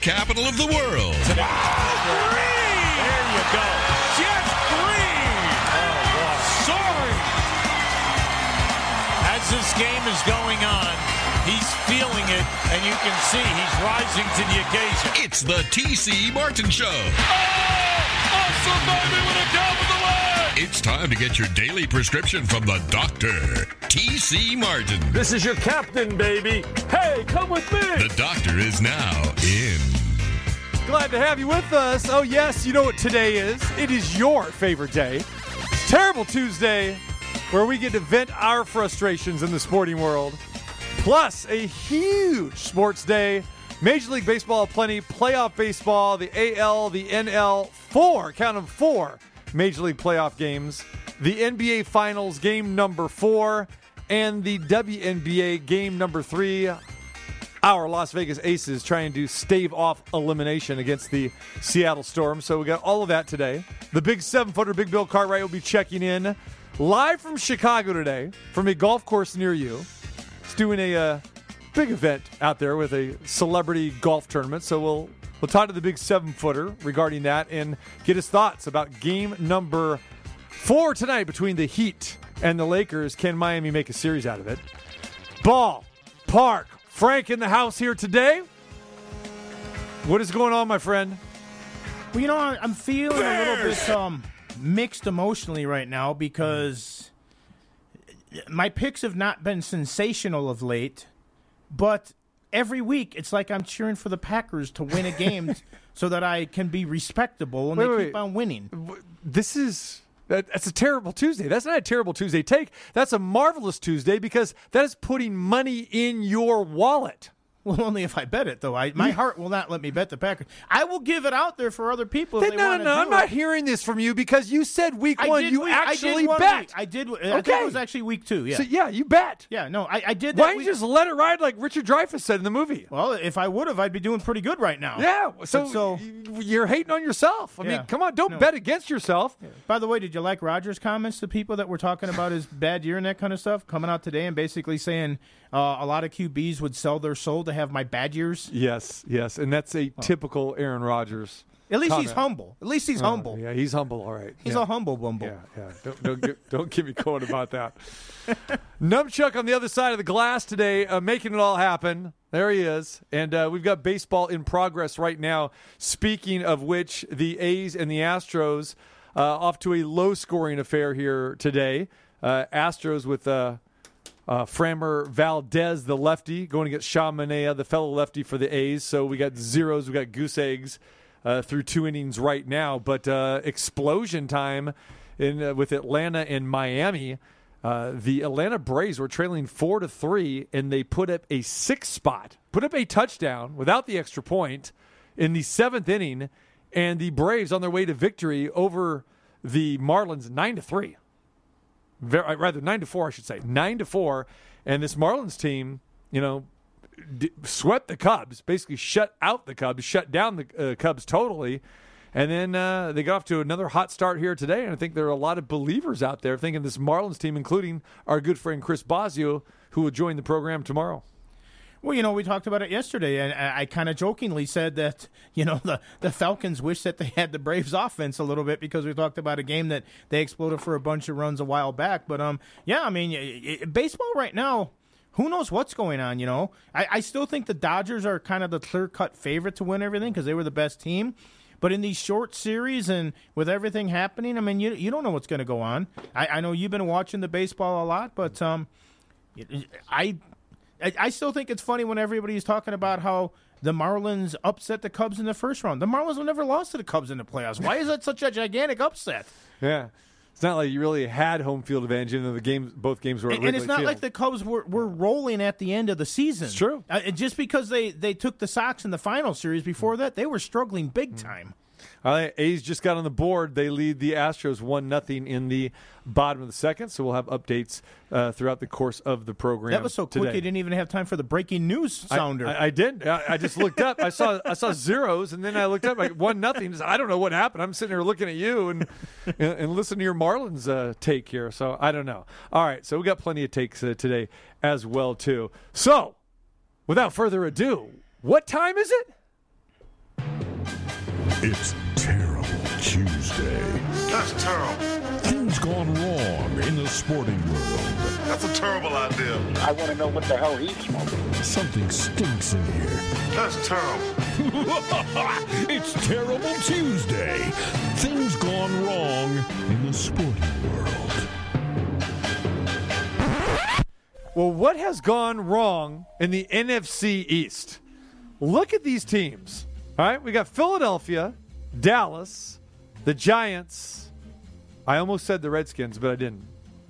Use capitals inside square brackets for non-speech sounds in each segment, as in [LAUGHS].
capital of the world. There you go. Jeff Green. Oh, Soaring. As this game is going on, he's feeling it, and you can see he's rising to the occasion. It's the TC Martin Show. Awesome, baby, with a It's time to get your daily prescription from the doctor, TC Martin. This is your captain, baby. Hey, come with me. The doctor is now in. Glad to have you with us. Oh, yes, you know what today is. It is your favorite day. It's Terrible Tuesday, where we get to vent our frustrations in the sporting world. Plus, a huge sports day. Major League Baseball, plenty. Playoff baseball, the AL, the NL, four, count them four Major League playoff games. The NBA Finals, game number four, and the WNBA game number three our Las Vegas Aces trying to stave off elimination against the Seattle Storm. So we got all of that today. The big seven footer, Big Bill Cartwright, will be checking in live from Chicago today from a golf course near you. It's doing a uh, big event out there with a celebrity golf tournament. So we'll we'll talk to the big seven footer regarding that and get his thoughts about game number four tonight between the Heat and the Lakers. Can Miami make a series out of it? Ball, Park, Frank in the house here today. What is going on, my friend? Well, you know, I- I'm feeling a little bit um, mixed emotionally right now because my picks have not been sensational of late, but every week it's like I'm cheering for the Packers to win a game [LAUGHS] so that I can be respectable and Wait, they wait, keep on winning. This is that's a terrible Tuesday. That's not a terrible Tuesday take. That's a marvelous Tuesday because that is putting money in your wallet. Well, only if I bet it, though. I, my heart will not let me bet the Packers. I will give it out there for other people. If Then, no, no, no. I'm it. not hearing this from you because you said week I one did you week- I actually did bet. week. I did. I think Okay. it was actually week two. Yeah. So, yeah, you bet. yeah. No, I, I did. That Why don't week. you just let it ride like Richard Dreyfuss said in the movie? Well, if I would have, I'd be doing pretty good right now. Yeah, so, But so- you're hating on yourself. I mean, come on, don't No. bet against yourself. By the way, did you like Rodgers' comments to people that were talking about his [LAUGHS] bad year and that kind of stuff coming out today and basically saying uh, a lot of QBs would sell their soul to have my bad years? Yes, yes, and that's a typical Aaron Rodgers. At least he's humble. At least he's Oh, humble. Yeah, he's humble. All right, He's yeah. a humble bumble. Yeah, yeah. Don't don't get, don't get me going about that. [LAUGHS] Numchuck on the other side of the glass today, uh, making it all happen. There he is, and uh, we've got baseball in progress right now. Speaking of which, the A's and the Astros uh, off to a low-scoring affair here today. Uh, Astros with uh, Framber Valdez, the lefty, going against Sean Manaea, the fellow lefty for the A's. So we got zeros, we got goose eggs uh, through two innings right now. But uh, explosion time in uh, with Atlanta and Miami. Uh, the Atlanta Braves were trailing four to three, and they put up a six spot, put up a touchdown without the extra point in the seventh inning, and the Braves on their way to victory over the Marlins nine to three very, rather nine to four, I should say, nine to four. And this Marlins team, you know, d- swept the Cubs, basically shut out the Cubs, shut down the uh, Cubs totally. And then uh, they got off to another hot start here today. And I think there are a lot of believers out there thinking this Marlins team, including our good friend Chris Bosio, who will join the program tomorrow. Well, you know, we talked about it yesterday, and I, I kind of jokingly said that you know the the Falcons wish that they had the Braves offense a little bit because we talked about a game that they exploded for a bunch of runs a while back. But um, yeah, I mean, i i baseball right now. Who knows what's going on? You know, I, I still think the Dodgers are kind of the clear cut favorite to win everything because they were the best team. But in these short series and with everything happening, I mean, you you don't know what's going to go on. I, I know you've been watching the baseball a lot, but um, I I, I still think it's funny when everybody's talking about how the Marlins upset the Cubs in the first round. The Marlins have never lost to the Cubs in the playoffs. Why is that such a gigantic upset? [LAUGHS] Yeah. It's not like you really had home field advantage, even though the games, both games were at And, and it's not Field. like the Cubs were, were rolling at the end of the season. It's true. Uh, just because they, they took the Sox in the final series before that, they were struggling big time. All right, A's just got on the board. They lead the Astros one nothing in the bottom of the second. So we'll have updates uh, throughout the course of the program. That was so quick today. you didn't even have time for the breaking news sounder. I, I did. I, I just looked up. I saw I saw zeros, and then I looked up like one nothing. I don't know what happened. I'm sitting here looking at you and and, and listening to your Marlins uh, take here. So I don't know. All right, so we got plenty of takes uh, today as well too. So without further ado, what time is it? It's Terrible Tuesday. That's terrible. Things gone wrong in the sporting world. That's a terrible idea. I want to know what the hell he's smoking. Something stinks in here. That's terrible. [LAUGHS] it's Terrible Tuesday. Things gone wrong in the sporting world. Well, what has gone wrong in the NFC East? Look at these teams. All right, we got Philadelphia, Dallas, the Giants. I almost said the Redskins, but I didn't.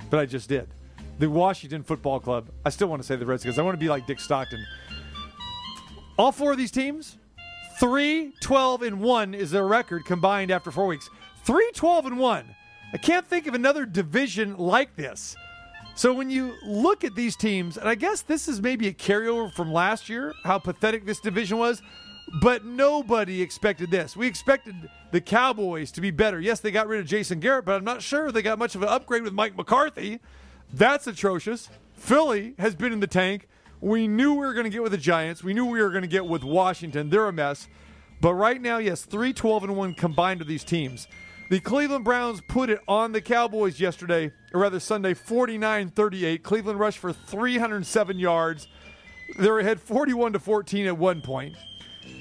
But I just did. The Washington Football Club. I still want to say the Redskins. I want to be like Dick Stockton. All four of these teams, 3 12 and 1 is their record combined after four weeks. 3 12 and 1. I can't think of another division like this. So when you look at these teams, and I guess this is maybe a carryover from last year, how pathetic this division was, but nobody expected this. We expected the Cowboys to be better. Yes, they got rid of Jason Garrett, but I'm not sure they got much of an upgrade with Mike McCarthy. That's atrocious. Philly has been in the tank. We knew we were going to get with the Giants. We knew we were going to get with Washington. They're a mess. But right now, yes, 3 12 and 1 combined of these teams. The Cleveland Browns put it on the Cowboys yesterday, or rather Sunday, 49 38. Cleveland rushed for 307 yards. They were ahead 41 to 14 at one point.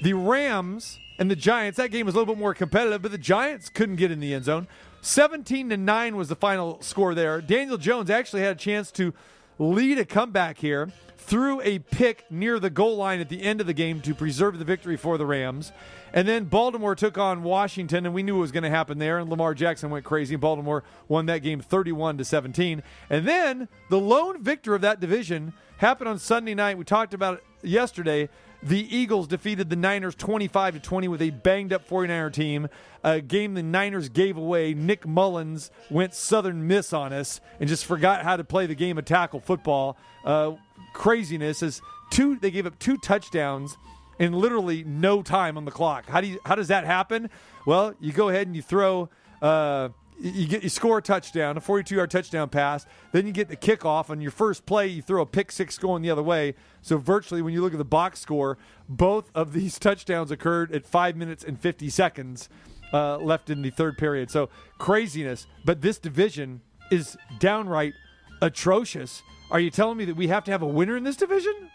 The Rams and the Giants, that game was a little bit more competitive, but the Giants couldn't get in the end zone. 17 to 9 was the final score there. Daniel Jones actually had a chance to lead a comeback here threw a pick near the goal line at the end of the game to preserve the victory for the Rams. And then Baltimore took on Washington, and we knew it was going to happen there. And Lamar Jackson went crazy. Baltimore won that game 31 to 17. And then the lone victor of that division happened on Sunday night. We talked about it yesterday. The Eagles defeated the Niners 25 to 20 with a banged up 49er team. A game the Niners gave away. Nick Mullens went Southern Miss on us and just forgot how to play the game of tackle football. Uh, craziness is two. They gave up two touchdowns in literally no time on the clock. How do you, how does that happen? Well, you go ahead and you throw. Uh, you get you score a touchdown, a 42-yard touchdown pass. Then you get the kickoff on your first play. You throw a pick six going the other way. So virtually, when you look at the box score, both of these [LAUGHS] touchdowns occurred at five minutes and 50 seconds uh, left in the third period. So craziness. But this division is downright atrocious. Are you telling me that we have to have a winner in this division?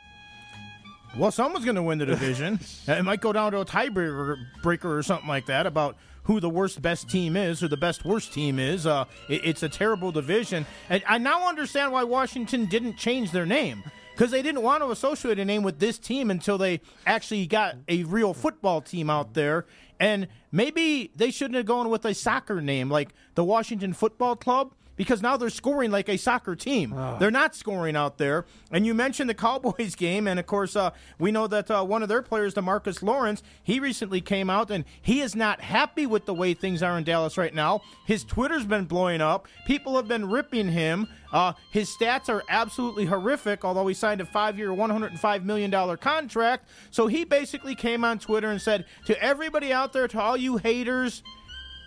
Well, someone's going to win the division. [LAUGHS] it might go down to a tiebreaker breaker or something like that about who the worst best team is or the best worst team is. Uh, it, it's a terrible division. And I now understand why Washington didn't change their name. Because they didn't want to associate a name with this team until they actually got a real football team out there. And maybe they shouldn't have gone with a soccer name like the Washington Football Club because now they're scoring like a soccer team. Ah. They're not scoring out there. And you mentioned the Cowboys [LAUGHS] game, and of course, uh, we know that uh, one of their players, Demarcus Lawrence, he recently came out and he is not happy with the way things are in Dallas right now. His Twitter's been blowing up. People have been ripping him. Uh, his stats are absolutely horrific, although he signed a five year, $105 million contract. So he basically came on Twitter and said to everybody out there, to all you haters,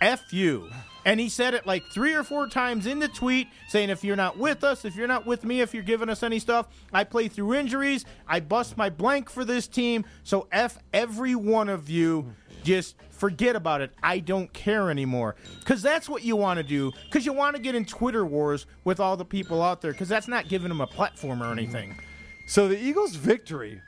F you. And he said it like three or four times in the tweet, saying, if you're not with us, if you're not with me, if you're giving us any stuff, I play through injuries. I bust my blank for this team. So F every one of you. Just forget about it. I don't care anymore. Because that's what you want to do. Because you want to get in Twitter wars with all the people out there. Because that's not giving them a platform or anything. So the Eagles' victory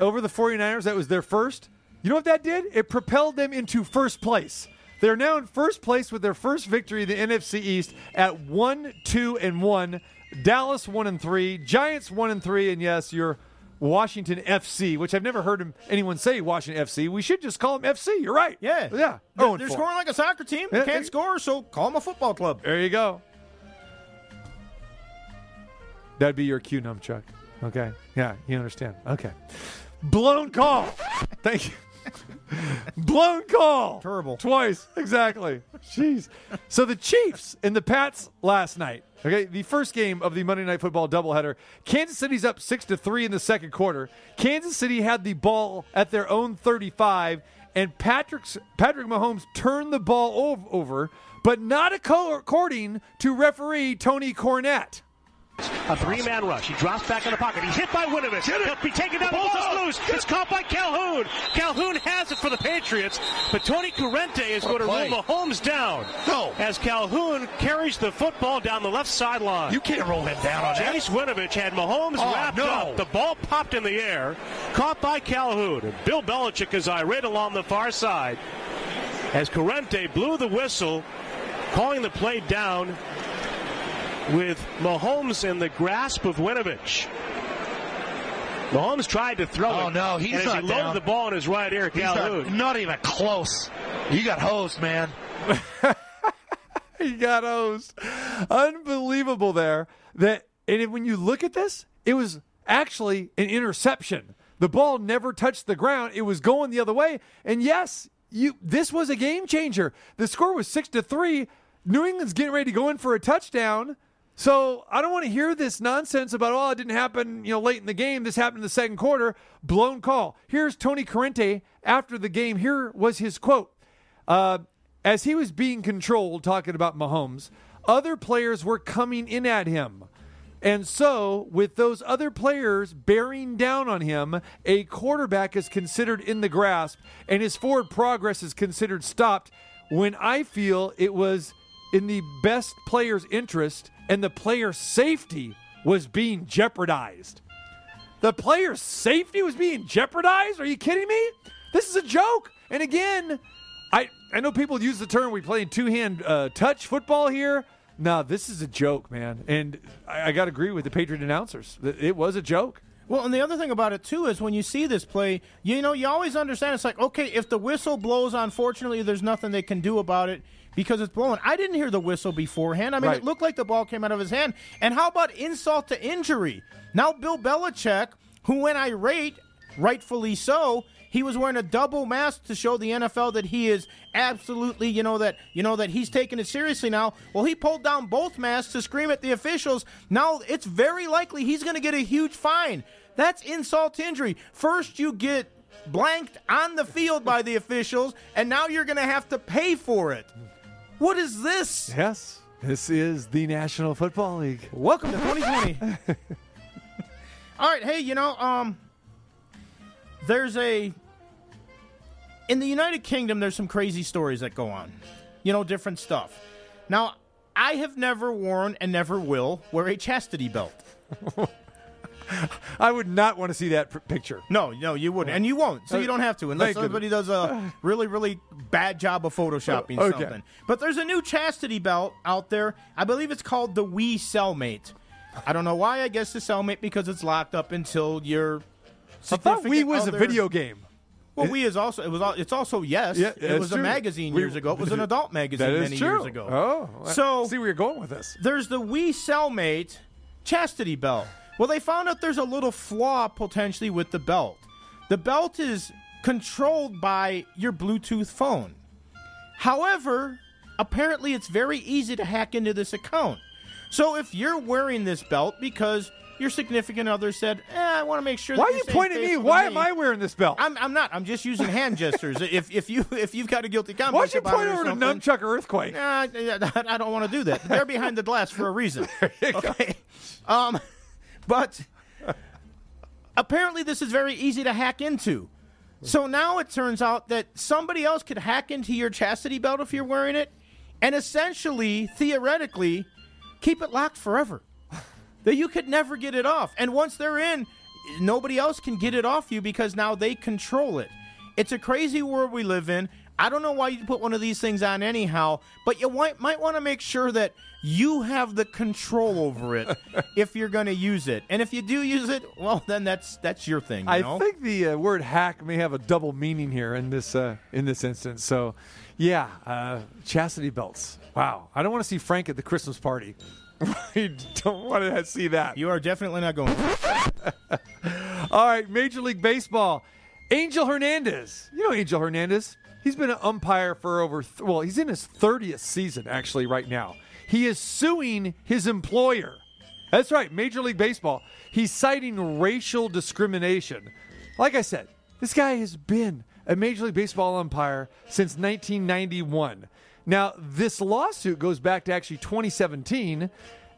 over the 49ers, that was their first. You know what that did? It propelled them into first place. They're now in first place with their first victory in the NFC East at 1 2 and 1. Dallas 1 and 3, Giants 1 and 3, and yes, your Washington FC, which I've never heard anyone say Washington FC. We should just call them FC. You're right. Yeah. Yeah. They're, 0 they're scoring like a soccer team. Yeah, Can't they- score, so call them a football club. There you go. That'd be your cue, Numchuck. Okay. Yeah, you understand. Okay. Blown call. Thank you. Blown call. Terrible. Twice. Exactly. Jeez. So the Chiefs and the Pats last night. Okay, the first game of the Monday Night Football doubleheader. Kansas City's up six to three in the second quarter. Kansas City had the ball at their own 35, and Patrick's Patrick Mahomes turned the ball over, but not according to referee Tony Corrente. A three-man rush. He drops back in the pocket. He's hit by Winovich. He'll be taken down. The ball's loose. It's caught by Calhoun. Calhoun has it for the Patriots, but Tony Corrente is going to roll Mahomes down. No. As Calhoun carries the football down the left sideline. You can't roll him down on that. Chase Winovich had Mahomes Oh, wrapped no. up. The ball popped in the air, caught by Calhoun. Bill Belichick is irate along the far side as Corrente blew the whistle, calling the play down with Mahomes in the grasp of Winovich. Mahomes tried to throw Oh, it. no, he's and as not he loaded down. the ball in his right ear, He's Calhoun. not, not even close. You got hosed, man. [LAUGHS] he got hosed. Unbelievable there. That and when you look at this, it was actually an interception. The ball never touched the ground. It was going the other way. And yes, you this was a game changer. The score was six to three. New England's getting ready to go in for a touchdown. So I don't want to hear this nonsense about oh it didn't happen you know late in the game. This happened in the second quarter. Blown call. Here's Tony Corrente after the game. Here was his quote. Uh, as he was being controlled, talking about Mahomes, other players were coming in at him. And so, with those other players bearing down on him, a quarterback is considered in the grasp and his forward progress is considered stopped when I feel it was in the best player's interest and the player's safety was being jeopardized. The player's safety was being jeopardized? Are you kidding me? This is a joke. And again, I I know people use the term we play two hand uh, touch football here. No, this is a joke, man. And I, I got to agree with the Patriot announcers. It was a joke. Well, and the other thing about it too is when you see this play, you know, you always understand it's like, okay, if the whistle blows, unfortunately, there's nothing they can do about it because it's blowing. I didn't hear the whistle beforehand. I mean, Right. it looked like the ball came out of his hand. And how about insult to injury? Now, Bill Belichick, who went irate, rightfully so, he was wearing a double mask to show the NFL that he is absolutely, you know, that you know that he's taking it seriously now. Well, he pulled down both masks to scream at the officials. Now it's very likely he's going to get a huge fine. That's insult to injury. First, you get blanked on the field by the officials, and now you're going to have to pay for it. What is this? Yes, this is the National Football League. Welcome to 2020. [LAUGHS] All right, hey, you know, um, there's a in the United Kingdom. There's some crazy stories that go on. You know, different stuff. Now, I have never worn and never will wear a chastity belt. [LAUGHS] [LAUGHS] I would not want to see that picture. No, no, you wouldn't, and you won't. So uh, you don't have to, unless Thank somebody does a [SIGHS] really, really bad job of photoshopping uh, Okay. something. But there's a new chastity belt out there. I believe it's called the Wii Cellmate. I don't know why. I guess the Cellmate because it's locked up until your. I thought we was a video game. Well, we is also it was. al- It's also yes. Yeah, it that's was true. a magazine We- years ago. It was an [LAUGHS] adult magazine That is many true. years ago. Oh, So- see where you're going with this. there's the Wii Cellmate chastity belt. Well, they found out there's a little flaw potentially with the belt. The belt is controlled by your Bluetooth phone. However, apparently it's very easy to hack into this account. So if you're wearing this belt because your significant other said, eh, I want to make sure Why are you pointing at me? Why am I wearing this belt? I'm, I'm not. I'm just using hand gestures. [LAUGHS] If if you if you've got a guilty conscience, Why don't you point over to Nunchuck Earthquake? Nah, I, I don't want to do that. They're behind the glass for a reason. [LAUGHS] okay. Um, but apparently this is very easy to hack into. So now it turns out that somebody else could hack into your chastity belt if you're wearing it, and essentially, theoretically, keep it locked forever. That you could never get it off. And once they're in, nobody else can get it off you because now they control it. It's a crazy world we live in. I don't know why you put one of these things on anyhow, but you might, might want to make sure that you have the control over it [LAUGHS] if you're going to use it. And if you do use it, well, then that's that's your thing. You I know? think the uh, word hack may have a double meaning here in this uh, in this instance. So, yeah, uh, chastity belts. Wow, I don't want to see Frank at the Christmas party. [LAUGHS] I don't want to see that. you are definitely not going. [LAUGHS] All right, Major League Baseball. Angel Hernandez. You know Angel Hernandez. He's been an umpire for over, th- well, he's in his 30th season actually right now. He is suing his employer. That's right, Major League Baseball. He's citing racial discrimination. Like I said, this guy has been a Major League Baseball umpire since 1991. Now, this lawsuit goes back to actually 2017,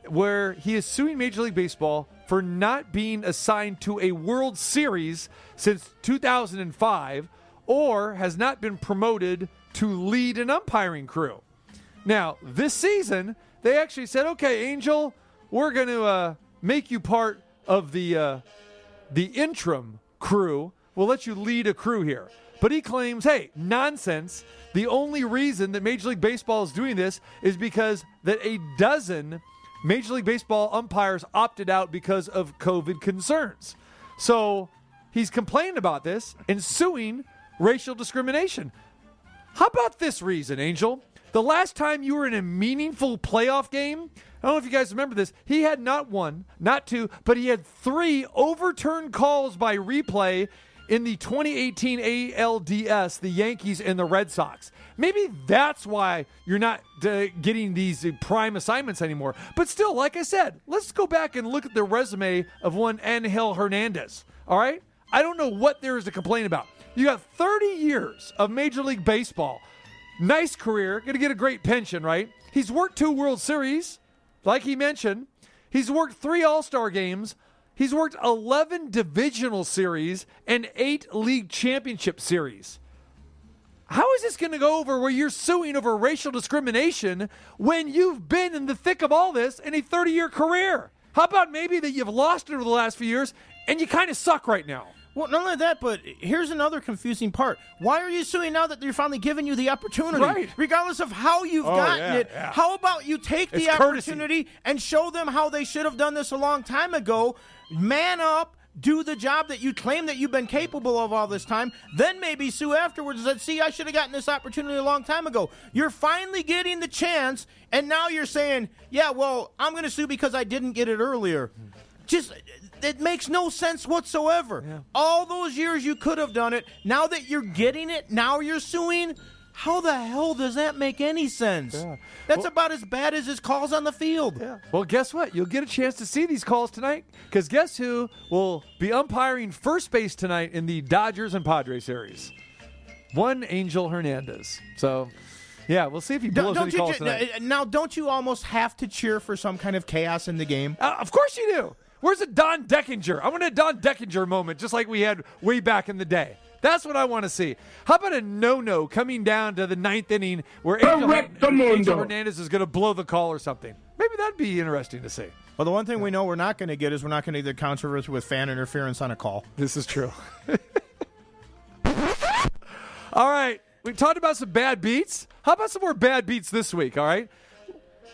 where he is suing Major League Baseball for not being assigned to a World Series since 2005 or has not been promoted to lead an umpiring crew. Now, this season, they actually said, okay, Angel, we're going to uh, make you part of the, uh, the interim crew. We'll let you lead a crew here. But he claims, hey, nonsense. The only reason that Major League Baseball is doing this is because that a dozen Major League Baseball umpires opted out because of COVID concerns. So he's complaining about this and suing racial discrimination. How about this reason, Angel? The last time you were in a meaningful playoff game, I don't know if you guys remember this, he had not one, not two, but he had three overturned calls by replay in the 2018 ALDS, the Yankees and the Red Sox. Maybe that's why you're not uh, getting these uh, prime assignments anymore. But still, like I said, let's go back and look at the resume of one Angel Hernandez. All right? I don't know what there is to complain about. You got 30 years of Major League Baseball. Nice career. Going to get a great pension, right? He's worked two World Series, like he mentioned. He's worked three All Star games. He's worked 11 divisional series and eight league championship series. How is this going to go over where you're suing over racial discrimination when you've been in the thick of all this in a 30 year career? How about maybe that you've lost it over the last few years and you kind of suck right now? Well, not only that, but here's another confusing part. Why are you suing now that they're finally giving you the opportunity? Right. Regardless of how you've Oh, gotten yeah, it, yeah. how about you take the It's courtesy. opportunity and show them how they should have done this a long time ago? Man up. Do the job that you claim that you've been capable of all this time, then maybe sue afterwards and See, I should have gotten this opportunity a long time ago. You're finally getting the chance, and now you're saying, Yeah, well, I'm going to sue because I didn't get it earlier. Just it makes no sense whatsoever. All those years you could have done it. Now that you're getting it, now you're suing. How the hell does that make any sense? That's about as bad as his calls on the field. Well, guess what? You'll get a chance to see these calls tonight because guess who will be umpiring first base tonight in the Dodgers and Padres series? One Angel Hernandez. So, yeah, we'll see if he blows Don't, any calls you, tonight. now, don't you almost have to cheer for some kind of chaos in the game? Uh, of course you do. Where's a Don Denkinger? I want a Don Denkinger moment, just like we had way back in the day. That's what I want to see. How about a no-no coming down to the ninth inning where Angel, Angel Hernandez is going to blow the call or something? Maybe that'd be interesting to see. Well, the one thing we know we're not going to get is we're not going to get the controversy with fan interference on a call. This is true. [LAUGHS] all right. We talked about some bad beats. How about some more bad beats this week? All right.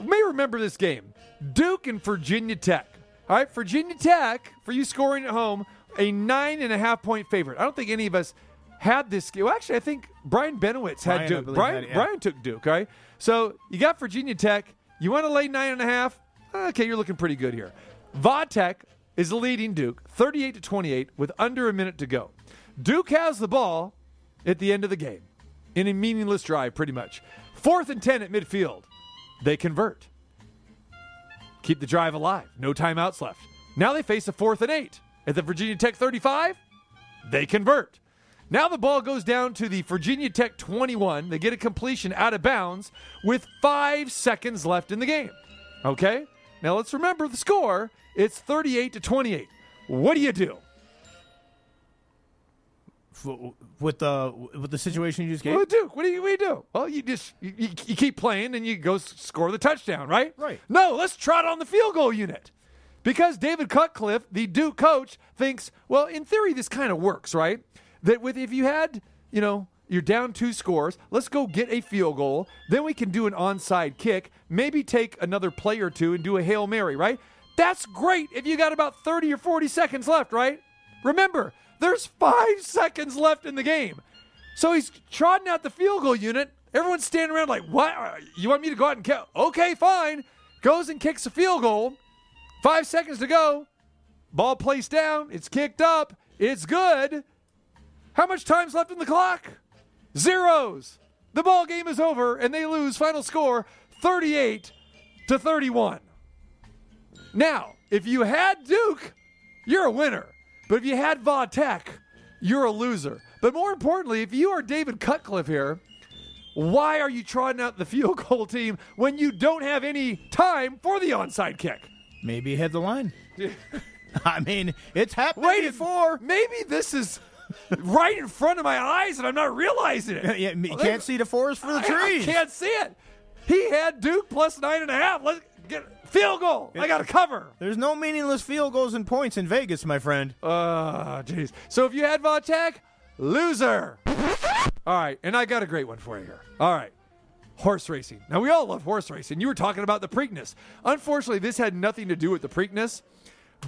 You may remember this game Duke and Virginia Tech. All right. Virginia Tech, for you scoring at home, a nine and a half point favorite. I don't think any of us had this game. Well, actually, I think Brian Benowitz Brian, had Duke. Brian, had yeah. Brian took Duke. Right. So you got Virginia Tech. You want to lay nine and a half? Okay, you're looking pretty good here. Va Tech is leading Duke 38 to 28 with under a minute to go. Duke has the ball at the end of the game in a meaningless drive, pretty much. Fourth and 10 at midfield. They convert. Keep the drive alive. No timeouts left. Now they face a fourth and eight at the Virginia Tech 35. They convert. Now the ball goes down to the Virginia Tech 21. They get a completion out of bounds with five seconds left in the game. Okay? Now let's remember the score. It's 38 to 28. What do you do? With the with the situation you just gave. Well, Duke, what do you, what do you do? Well, you just you, you, you keep playing and you go score the touchdown, right? Right. No, let's trot on the field goal unit. Because David Cutcliffe, the Duke coach, thinks, well, in theory, this kind of works, right? That with if you had, you know, you're down two scores, let's go get a field goal. Then we can do an onside kick, maybe take another play or two and do a Hail Mary, right? That's great if you got about 30 or 40 seconds left, right? Remember, there's five seconds left in the game. So he's trotting out the field goal unit. Everyone's standing around like, what? You want me to go out and kick? Okay, fine. Goes and kicks a field goal. Five seconds to go. Ball placed down. It's kicked up. It's good. How much time's left in the clock? Zeros. The ball game is over and they lose. Final score 38 to 31. Now, if you had Duke, you're a winner. But if you had Va Tech, you're a loser. But more importantly, if you are David Cutcliffe here, Why are you trotting out the field [LAUGHS] goal team when you don't have any time for the onside kick? Maybe he had the line. [LAUGHS] I mean, it's happened Wait, before. maybe this is right in front of my eyes and I'm not realizing it. [LAUGHS] Yeah, you can't see the forest for the trees. I can't see it. He had Duke plus nine and a half. Let's get field goal. I got to cover. There's no meaningless field goals and points in Vegas, my friend. Ah, jeez. So if you had Vontague, loser. All right, and I got a great one for you here. All right. Horse racing. Now, we all love horse racing. You were talking about the Preakness. Unfortunately, this had nothing to do with the Preakness,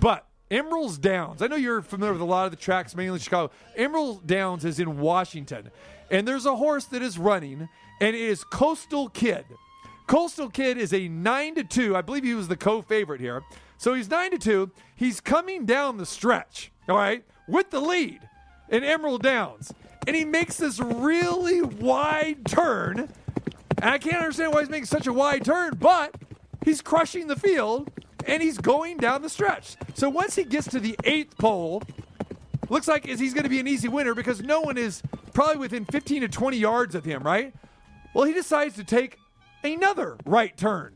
but Emerald's Downs. I know you're familiar with a lot of the tracks, mainly Chicago. Emerald Downs is in Washington, and there's a horse that is running, and it is Coastal Kid. Coastal Kid is a 9 to 2. I believe he was the co favorite here. So he's 9 to 2. He's coming down the stretch, all right, with the lead in Emerald Downs. And he makes this really wide turn. And I can't understand why he's making such a wide turn, but he's crushing the field and he's going down the stretch. So once he gets to the eighth pole, looks like he's going to be an easy winner because no one is probably within 15 to 20 yards of him, right? Well, he decides to take another right turn.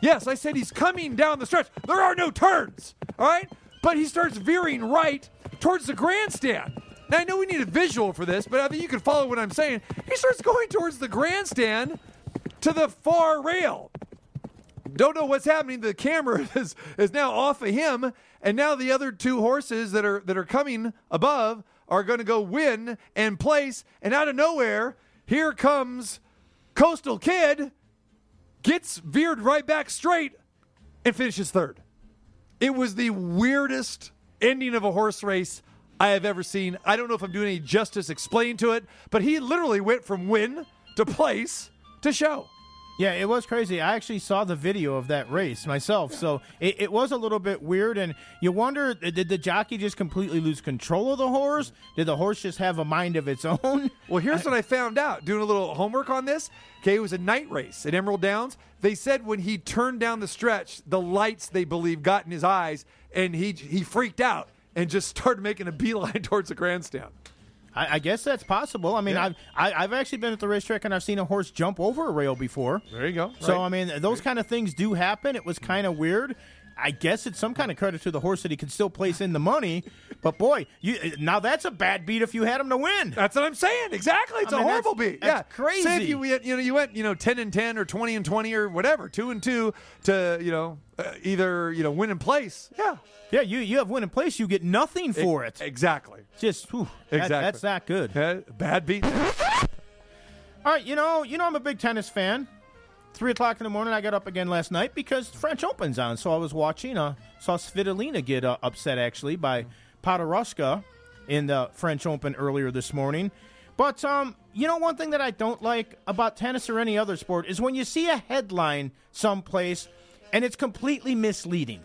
Yes, I said he's coming down the stretch. There are no turns, all right? But he starts veering right towards the grandstand. Now, I know we need a visual for this, but I think you can follow what I'm saying. He starts going towards the grandstand to the far rail. Don't know what's happening. The camera [LAUGHS] is, is now off of him, and now the other two horses that are that are coming above are going to go win and place. And out of nowhere, here comes Coastal Kid, gets veered right back straight, and finishes third. It was the weirdest ending of a horse race I have ever seen. I don't know if I'm doing any justice explaining to it, but he literally went from win to place to show. Yeah, it was crazy. I actually saw the video of that race myself, so it, it was a little bit weird. And you wonder, did the jockey just completely lose control of the horse? Did the horse just have a mind of its [LAUGHS] own? Well, here's what I found out doing a little homework on this. Okay, it was a night race at Emerald Downs. They said when he turned down the stretch, the lights they believe got in his eyes, and he he freaked out and just [LAUGHS] started making a beeline [LAUGHS] towards the grandstand. I, I guess that's possible. I mean, Yeah. I've I, I've actually been at the racetrack and I've seen a horse jump over a rail before. There you go. So Right. I mean, those kind of things do happen. It was kind of weird. I guess it's some kind of credit to the horse that he could still place in the money. But boy, you now that's a bad beat if you had him to win. That's what I'm saying. Exactly. It's I a mean, horrible that's- beat. that's yeah, crazy. Say if you went, you know, you went, you know, ten and ten or twenty and twenty or whatever, two and two to, you know, uh, either you know win and place. Yeah, Yeah, you you have win in place, you get nothing for it. exactly. Just whew, that- Exactly. that's not good. Bad beat. All right, you know, you know, I'm a big tennis fan. Three o'clock in the morning, I got up again last night because French Open's on. So I was watching. Uh, saw Svitolina get uh, upset actually by Podoroska in the French Open earlier this morning. But um, you know, one thing that I don't like about tennis or any other sport is when you see a headline someplace and it's completely misleading.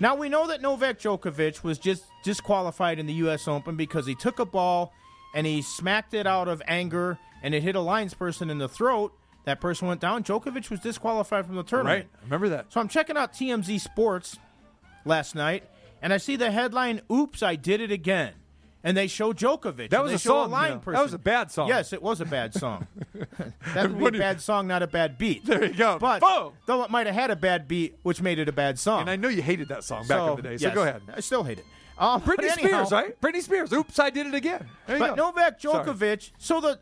Now we know that Novak Djokovic was just disqualified in the U.S. Open because he took a ball and he smacked it out of anger and it hit a linesperson in the throat. That person went down. Djokovic was disqualified from the tournament. Right. Remember that. So I'm checking out TMZ Sports last night and I see the headline "Oops, I did it again." And they show Djokovic. That was a song, A line you know. That was a bad song. Yes, it was a bad [LAUGHS] song. [LAUGHS] that would be a bad song, not a bad beat. [LAUGHS] There you go. But Boom. though it might have had a bad beat, which made it a bad song. And I know you hated that song back in the day. So yes, go ahead. I still hate it. Um, Britney anyhow- Spears, right? Britney Spears. Oops, I did it again. There you But go. Novak Sorry. Djokovic. So the,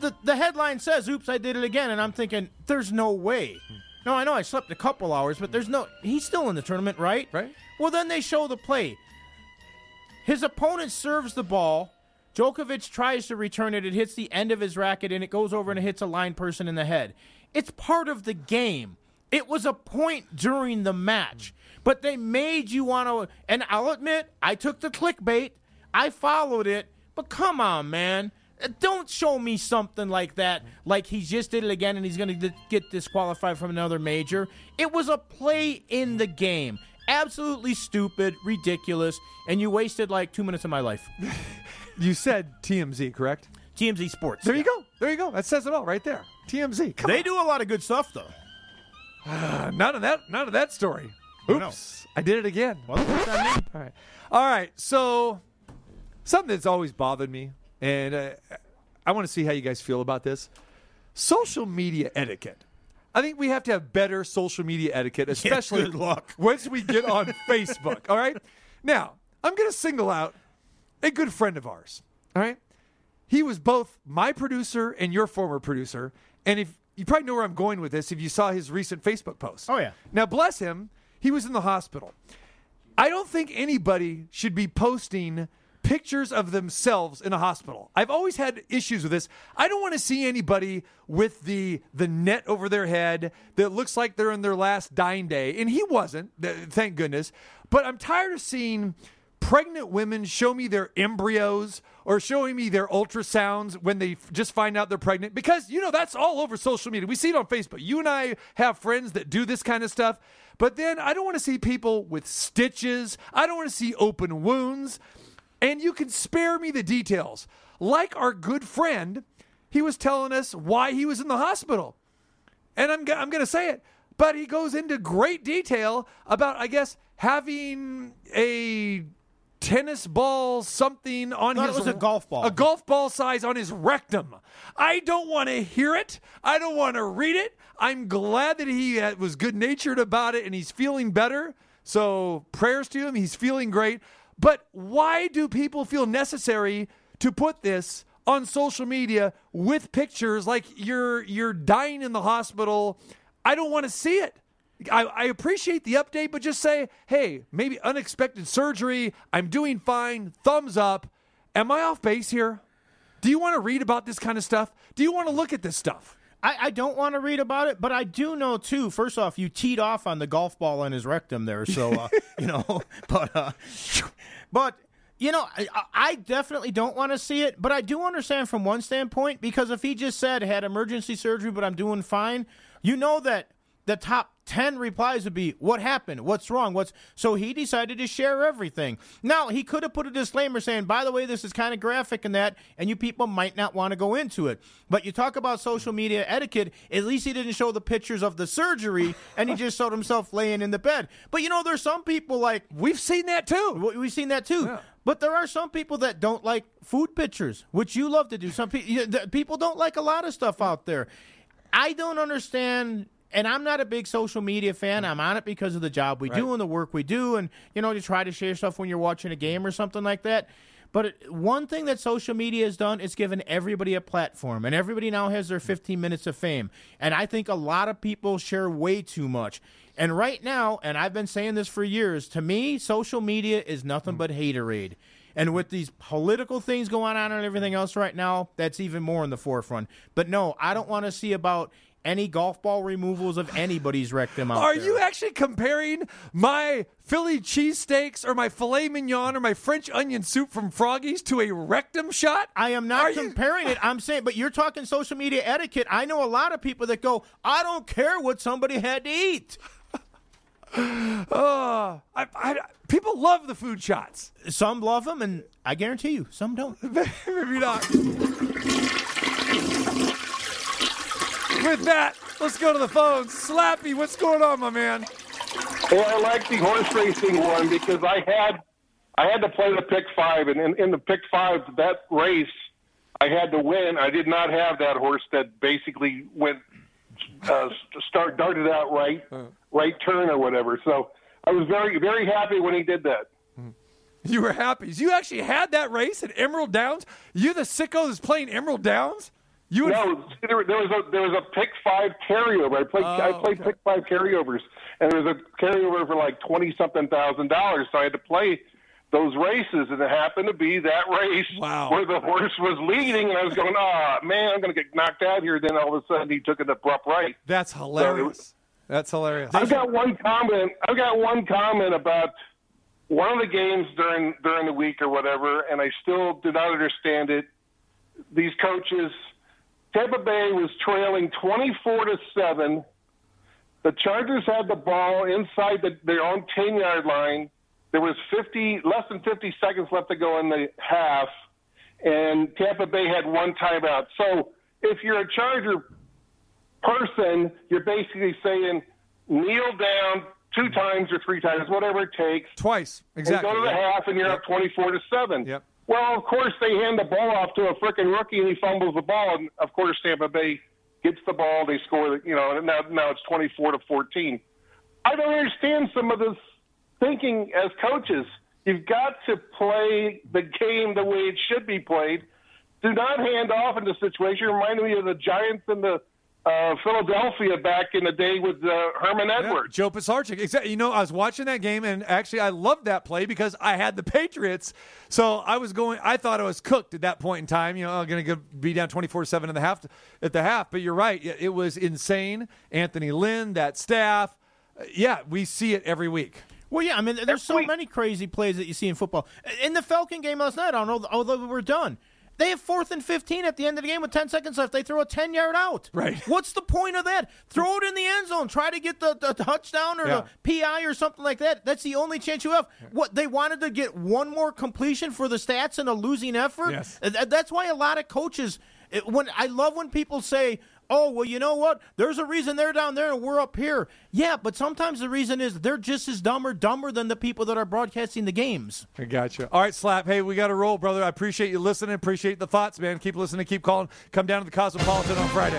the the headline says, "Oops, I did it again," and I'm thinking, "There's no way." No, I know I slept a couple hours, but there's no. He's still in the tournament, right? Right. Well, then they show the play. His opponent serves the ball. Djokovic tries to return it. It hits the end of his racket and it goes over and it hits a line person in the head. It's part of the game. It was a point during the match, but they made you want to. And I'll admit, I took the clickbait. I followed it, but come on, man. Don't show me something like that, like he just did it again and he's going to get disqualified from another major. It was a play in the game. Absolutely stupid, ridiculous, and you wasted like two minutes of my life. [LAUGHS] You said TMZ, correct? TMZ Sports. There you go. There you go. That says it all right there. TMZ. Come They on. do a lot of good stuff, though. Uh, [SIGHS] none of that. None of that story. no. Oops, I did it again. Well, that? All right. All right. So, something that's always bothered me, and uh, I want to see how you guys feel about this. social media etiquette. I think we have to have better social media etiquette, especially good luck. [LAUGHS] once we get on Facebook. All right. Now, I'm going to single out a good friend of ours. All right. He was both my producer and your former producer. And if you probably know where I'm going with this, if you saw his recent Facebook post. Oh, yeah. Now, bless him, he was in the hospital. I don't think anybody should be posting pictures of themselves in a hospital. I've always had issues with this. I don't want to see anybody with the the net over their head that looks like they're in their last dying day, and he wasn't. Thank goodness. But I'm tired of seeing pregnant women show me their embryos or showing me their ultrasounds when they just find out they're pregnant because you know that's all over social media. We see it on Facebook. You and I have friends that do this kind of stuff. But then I don't want to see people with stitches. I don't want to see open wounds. And you can spare me the details. Like our good friend, he was telling us why he was in the hospital. And I'm, I'm going to say it, but he goes into great detail about, I guess, having a tennis ball something on his it was a golf ball. a golf ball size on his rectum. I don't want to hear it. I don't want to read it. I'm glad that he uh, was good natured about it and he's feeling better. So prayers to him. He's feeling great. But why do people feel necessary to put this on social media with pictures like you're you're dying in the hospital? I don't want to see it. I, I appreciate the update, but just say, hey, maybe unexpected surgery. I'm doing fine. Thumbs up. Am I off base here? Do you want to read about this kind of stuff? Do you want to look at this stuff? I, I don't want to read about it, but I do know too. First off, you teed off on the golf ball in his rectum there, so uh, [LAUGHS] you know. [LAUGHS] But uh, but you know, I, I definitely don't want to see it, but I do understand from one standpoint because if he just said had emergency surgery, but I'm doing fine, you know that the top 10 replies would be what happened what's wrong what's so he decided to share everything now he could have put a disclaimer saying by the way this is kind of graphic and that and you people might not want to go into it but you talk about social media etiquette at least he didn't show the pictures of the surgery [LAUGHS] and he just showed himself laying in the bed but you know there's some people like We've seen that too. we- We've seen that too. But there are some people that don't like food pictures, which you love to do. Some people people don't like a lot of stuff out there. I don't understand and I'm not a big social media fan. I'm on it because of the job we do and the work we do and you know, to try to share stuff when you're watching a game or something like that. But it- one thing that social media has done is given everybody a platform, and everybody now has their 15 minutes of fame. And I think a lot of people share way too much. And right now, and I've been saying this for years, to me, social media is nothing mm. but haterade. And with these political things going on and everything else right now, that's even more in the forefront. But no, I don't want to see about any golf ball removals of anybody's rectum out Are there. you actually comparing my Philly cheesesteaks or my filet mignon or my French onion soup from Froggies to a rectum shot? I am not Are you- comparing it. I'm saying, but you're talking social media etiquette. I know a lot of people that go, I don't care what somebody had to eat. Uh, [LAUGHS] I, I, people love the food shots. Some love them, and I guarantee you, some don't. [LAUGHS] Maybe not. With that, let's go to the phones. Slappy, what's going on, my man? Well, I like the horse racing one because I had I had to play the pick five, and in, in the pick five, that race, I had to win. I did not have that horse that basically went uh, start darted out right right turn or whatever. So I was very very happy when he did that. You were happy. You actually had that race at Emerald Downs? You the sicko that's playing Emerald Downs? You No, there, there was a there was a pick five carryover. I played I Oh, played okay. pick five carryovers, and there was a carryover for like twenty something thousand dollars. So I had to play those races, and it happened to be that race Wow. where the horse was leading, and I was going, "Ah, man, I'm going to get knocked out here." Then all of a sudden, he took an abrupt right. That's hilarious. That's hilarious. I've got one comment. I've got one comment about one of the games during during the week or whatever, and I still do not understand it. These coaches, Tampa Bay was trailing twenty four to seven. The Chargers had the ball inside the, their own ten yard line. There was fifty less than fifty seconds left to go in the half, and Tampa Bay had one timeout. So if you're a Charger person, you're basically saying kneel down two times or three times, whatever it takes, Twice. Exactly. and go to the Yep. half, and you're up 24 to seven. Yep. Well, of course they hand the ball off to a freaking rookie, and he fumbles the ball, and of course Tampa Bay gets the ball, they score. You know, and now now it's twenty four to fourteen. I don't understand some of this thinking as coaches. You've got to play the game the way it should be played. Do not hand off in this situation. Reminded me of the Giants and the uh, Philadelphia back in the day with uh, Herman Edwards. Joe Pisarcik. Exactly. You know, I was watching that game, and actually, I loved that play because I had the Patriots. So I was going. I thought I was cooked at that point in time. You know, I'm going to be down 24-7 in the half at the half. But you're right. It, it was insane. Anthony Lynn, that staff. Uh, yeah, we see it every week. Well, yeah, I mean, there's so many crazy plays that you see in football. In the Falcon game last night, I don't know, although we're done, they have fourth and 15 at the end of the game with 10 seconds left. They throw a 10 yard out. Right. [LAUGHS] What's the point of that? Throw it in the end zone. Try to get the, the touchdown or Yeah. the PI or something like that. That's the only chance you have. What, they wanted to get one more completion for the stats in a losing effort? Yes. That's why a lot of coaches, it, when I love when people say, Oh, well, you know what? There's a reason they're down there and we're up here. Yeah, but sometimes the reason is they're just as dumb or dumber than the people that are broadcasting the games. I got you. All right, Slap. Hey, we got to roll, brother. I appreciate you listening. Appreciate the thoughts, man. Keep listening. Keep calling. Come down to the Cosmopolitan on Friday.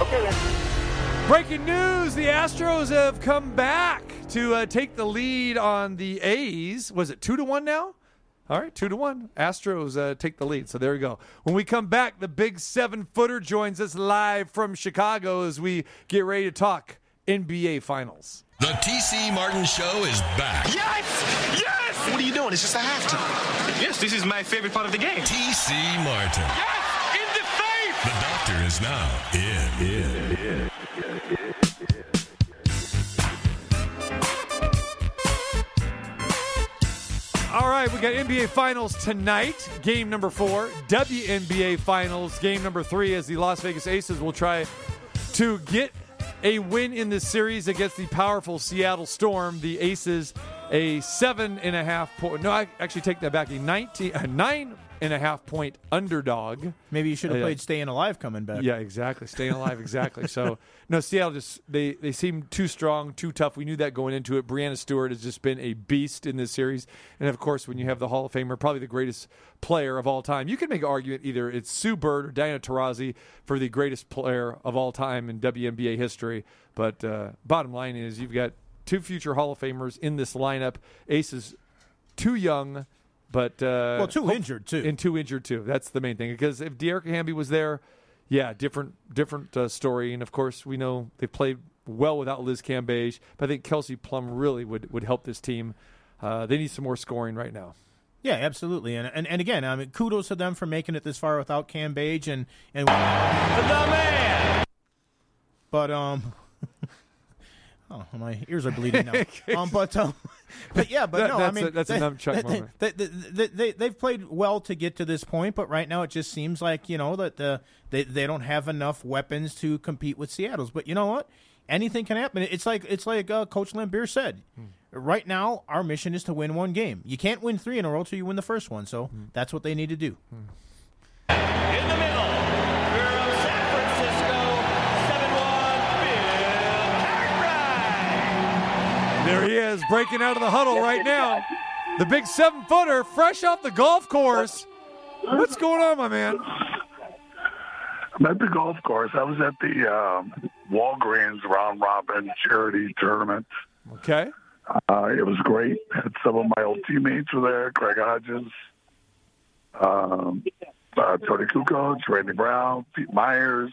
Okay, man. Breaking news: The Astros have come back to uh, take the lead on the A's. Was it two to one now? All right, two to one. Astros uh, take the lead. So there we go. When we come back, the big seven footer joins us live from Chicago as we get ready to talk NBA Finals. The TC Martin Show is back. Yes! Yes! What are you doing? It's just a halftime. Yes, this is my favorite part of the game. TC Martin. Yes! In the face! The doctor is now in. in, in. All right, we got NBA Finals tonight. Game number four. WNBA Finals. Game number three as the Las Vegas Aces will try to get a win in this series against the powerful Seattle Storm. The Aces, a seven and a half point. No, I actually take that back. A nineteen, a nine and a half point underdog. Maybe you should have Yeah. played Staying Alive coming back. Yeah, exactly. Staying alive, exactly. So [LAUGHS] no, Seattle just they they seem too strong, too tough. We knew that going into it. Breanna Stewart has just been a beast in this series, and of course, when you have the Hall of Famer, probably the greatest player of all time, you can make an argument either it's Sue Bird or Diana Taurasi for the greatest player of all time in WNBA history. But uh, bottom line is, you've got two future Hall of Famers in this lineup. Ace is too young. But uh, Well, too hope- injured, too. and two injured too. That's the main thing. Because if Dearica Hamby was there, yeah, different different uh, story. And of course, we know they played well without Liz Cambage. But I think Kelsey Plum really would would help this team. Uh, they need some more scoring right now. Yeah, absolutely. And, and and again, I mean, kudos to them for making it this far without Cambage and and the man. But um, oh, my ears are bleeding now. [LAUGHS] um, but um, [LAUGHS] but yeah, but That- no, I that's mean a- that's a they, nunchuck they, moment. They, they, they, they, they've played well to get to this point, but right now it just seems like you know that the they they don't have enough weapons to compete with Seattle's. But you know what? Anything can happen. It's like it's like uh, Coach Laimbeer said. Right now, our mission is to win one game. You can't win three in a row till you win the first one. So that's what they need to do. In the middle, from San Francisco, 7-1, Bill Cartwright. There he is, breaking out of the huddle right now. The big seven footer, fresh off the golf course. What's going on, my man? I'm at the golf course. I was at the um, Walgreens round robin charity tournament. Okay. Uh, it was great. Had some of my old teammates were there. Craig Hodges, um, uh, Toni Kukoc, Randy Brown, Pete Myers.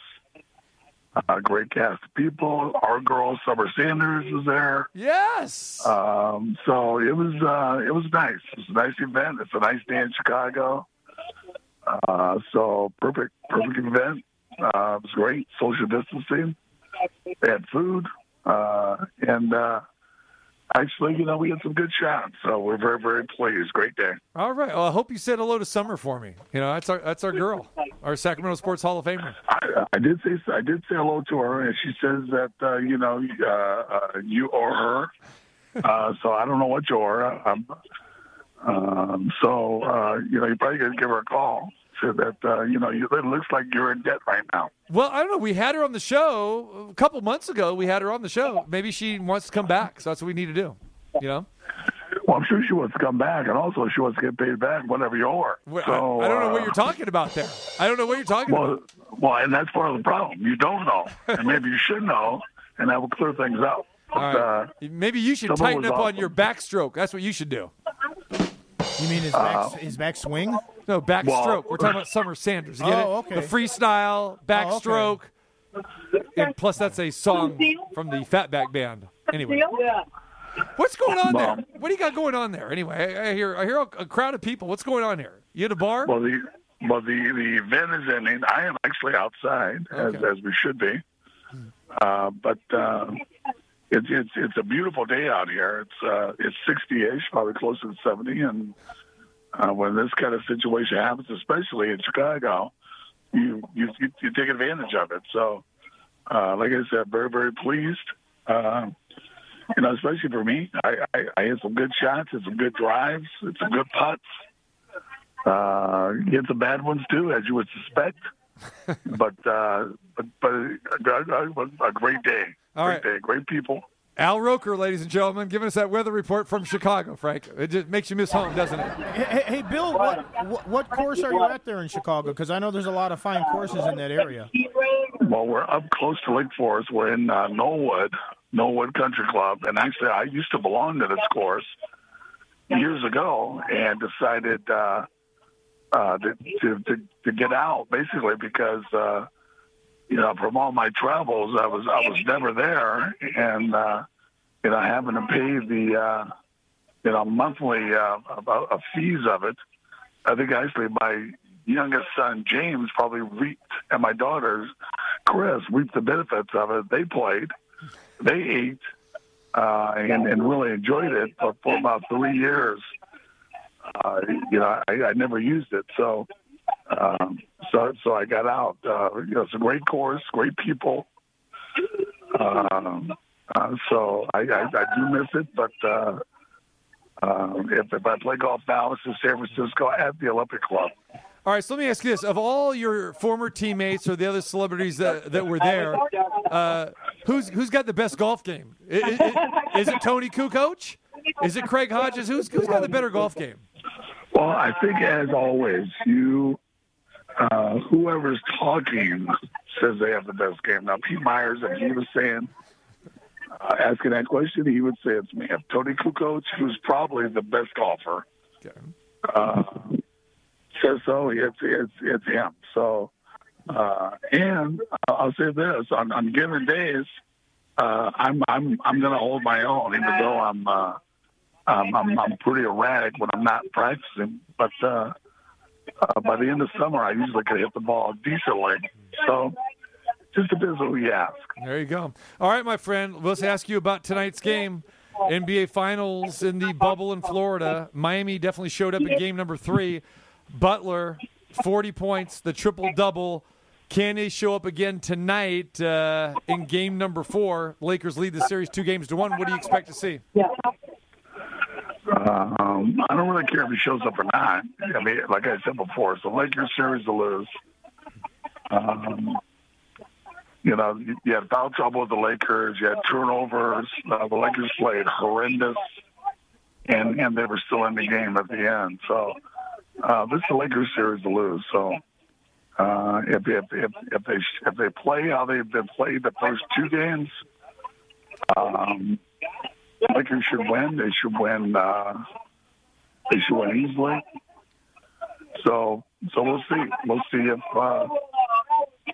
Uh, great cast of people. Our girl Summer Sanders was there. Yes. Um, so it was uh, it was nice. It was a nice event. It's a nice day in Chicago. Uh, so perfect perfect event. Uh, it was great. Social distancing. They had food, uh, and uh, actually, you know, we had some good shots. So we're very very pleased. Great day. All right. Well, I hope you said hello to Summer for me. You know, that's our that's our girl, our Sacramento Sports Hall of Famer. I, I did say I did say hello to her, and she says that uh, you know uh, uh, you or her. [LAUGHS] Uh, so I don't know what you are. Um, um, so uh, you know, you probably to give her a call. Said that uh, you know you, it looks like you're in debt right now. Well, I don't know. We had her on the show a couple months ago. We had her on the show. Maybe she wants to come back. So that's what we need to do. You know. Well, I'm sure she wants to come back, and also she wants to get paid back whatever you owe her. Well, So, I, I don't know uh, what you're talking about there. I don't know what you're talking Well, about. well, and that's part of the problem. You don't know, and maybe you should know, and that will clear things up. But, All right. uh, Maybe you should tighten was up on your backstroke. That's what you should do. You mean his back, his back swing? No, backstroke. Well- We're talking about Summer Sanders. You get Oh, it? okay. The freestyle, backstroke. And plus, that's a song from the Fatback Band. Anyway, what's going on there? What do you got going on there? Anyway, I, I hear I hear a, a crowd of people. What's going on here? You at a bar? well, the well the the event is ending. I am actually outside, as Okay. as we should be. Uh, but uh, it's it's it's a beautiful day out here. It's uh, it's 60ish, probably closer to 70, and uh, when this kind of situation happens, especially in Chicago, you you you, take advantage of it. So, uh, like I said, very very pleased. Uh, you know, especially for me, I, I, I hit some good shots, hit some good drives, hit some good putts. Uh, hit some bad ones too, as you would suspect. [LAUGHS] but uh, but but a, a, a great day, All great right. day, great people. Al Roker, ladies and gentlemen, giving us that weather report from Chicago, Frank. It just makes you miss home, doesn't it? Hey, hey, hey, Bill, what, what what course are you at there in Chicago? Because I know there's a lot of fine courses in that area. Well, we're up close to Lake Forest. We're in uh, Knollwood, Knollwood Country Club, and actually, I used to belong to this course years ago, and decided uh, uh, to, to to to get out basically because uh, you know from all my travels, I was I was never there, and uh, you know having to pay the uh, you know monthly uh, fees of it. I think actually my youngest son James probably reaped, and my daughters Chris reaped the benefits of it. They played, they ate, uh, and, and really enjoyed it for, for about three years. Uh, you know, I, I never used it, so um, so so I got out. Uh, you know, it's a great course, great people. Um, uh, so I, I, I do miss it, but uh, uh, if, if I play golf now, it's in San Francisco at the Olympic Club. All right, so let me ask you this: Of all your former teammates or the other celebrities that, that were there, uh, who's who's got the best golf game? I- I- Is, it Toni Kukoc? Is it Craig Hodges? Who's who's got the better golf game? Well, I think as always, you uh, whoever's talking says they have the best game. Now, Pete Myers, if he was saying uh, asking that question, he would say it's me. If Toni Kukoc, who's probably the best golfer, uh, says so, it's it's it's him. So, uh, and I'll say this: on, on given days, uh, I'm I'm I'm going to hold my own, even though I'm. Uh, um, I'm, I'm pretty erratic when I'm not practicing, but uh, uh, by the end of summer, I usually can hit the ball decently. So, just depends on who you ask. There you go. All right, my friend. Let's ask you about tonight's game. NBA Finals in the bubble in Florida. Miami definitely showed up in game number three. Butler, 40 points, the triple double. Can they show up again tonight uh, in game number four? Lakers lead the series two games to one. What do you expect to see? Um, I don't really care if he shows up or not. I mean, like I said before, it's the Lakers series to lose. Um, you know, you you had foul trouble with the Lakers. You had turnovers. Uh, the Lakers played horrendous, and and they were still in the game at the end. So uh, this is the Lakers series to lose. So uh, if, if if if they if they play how they've been played the first two games, um, Lakers should win. They should win. Uh, they should win easily. So, so we'll see. We'll see if uh,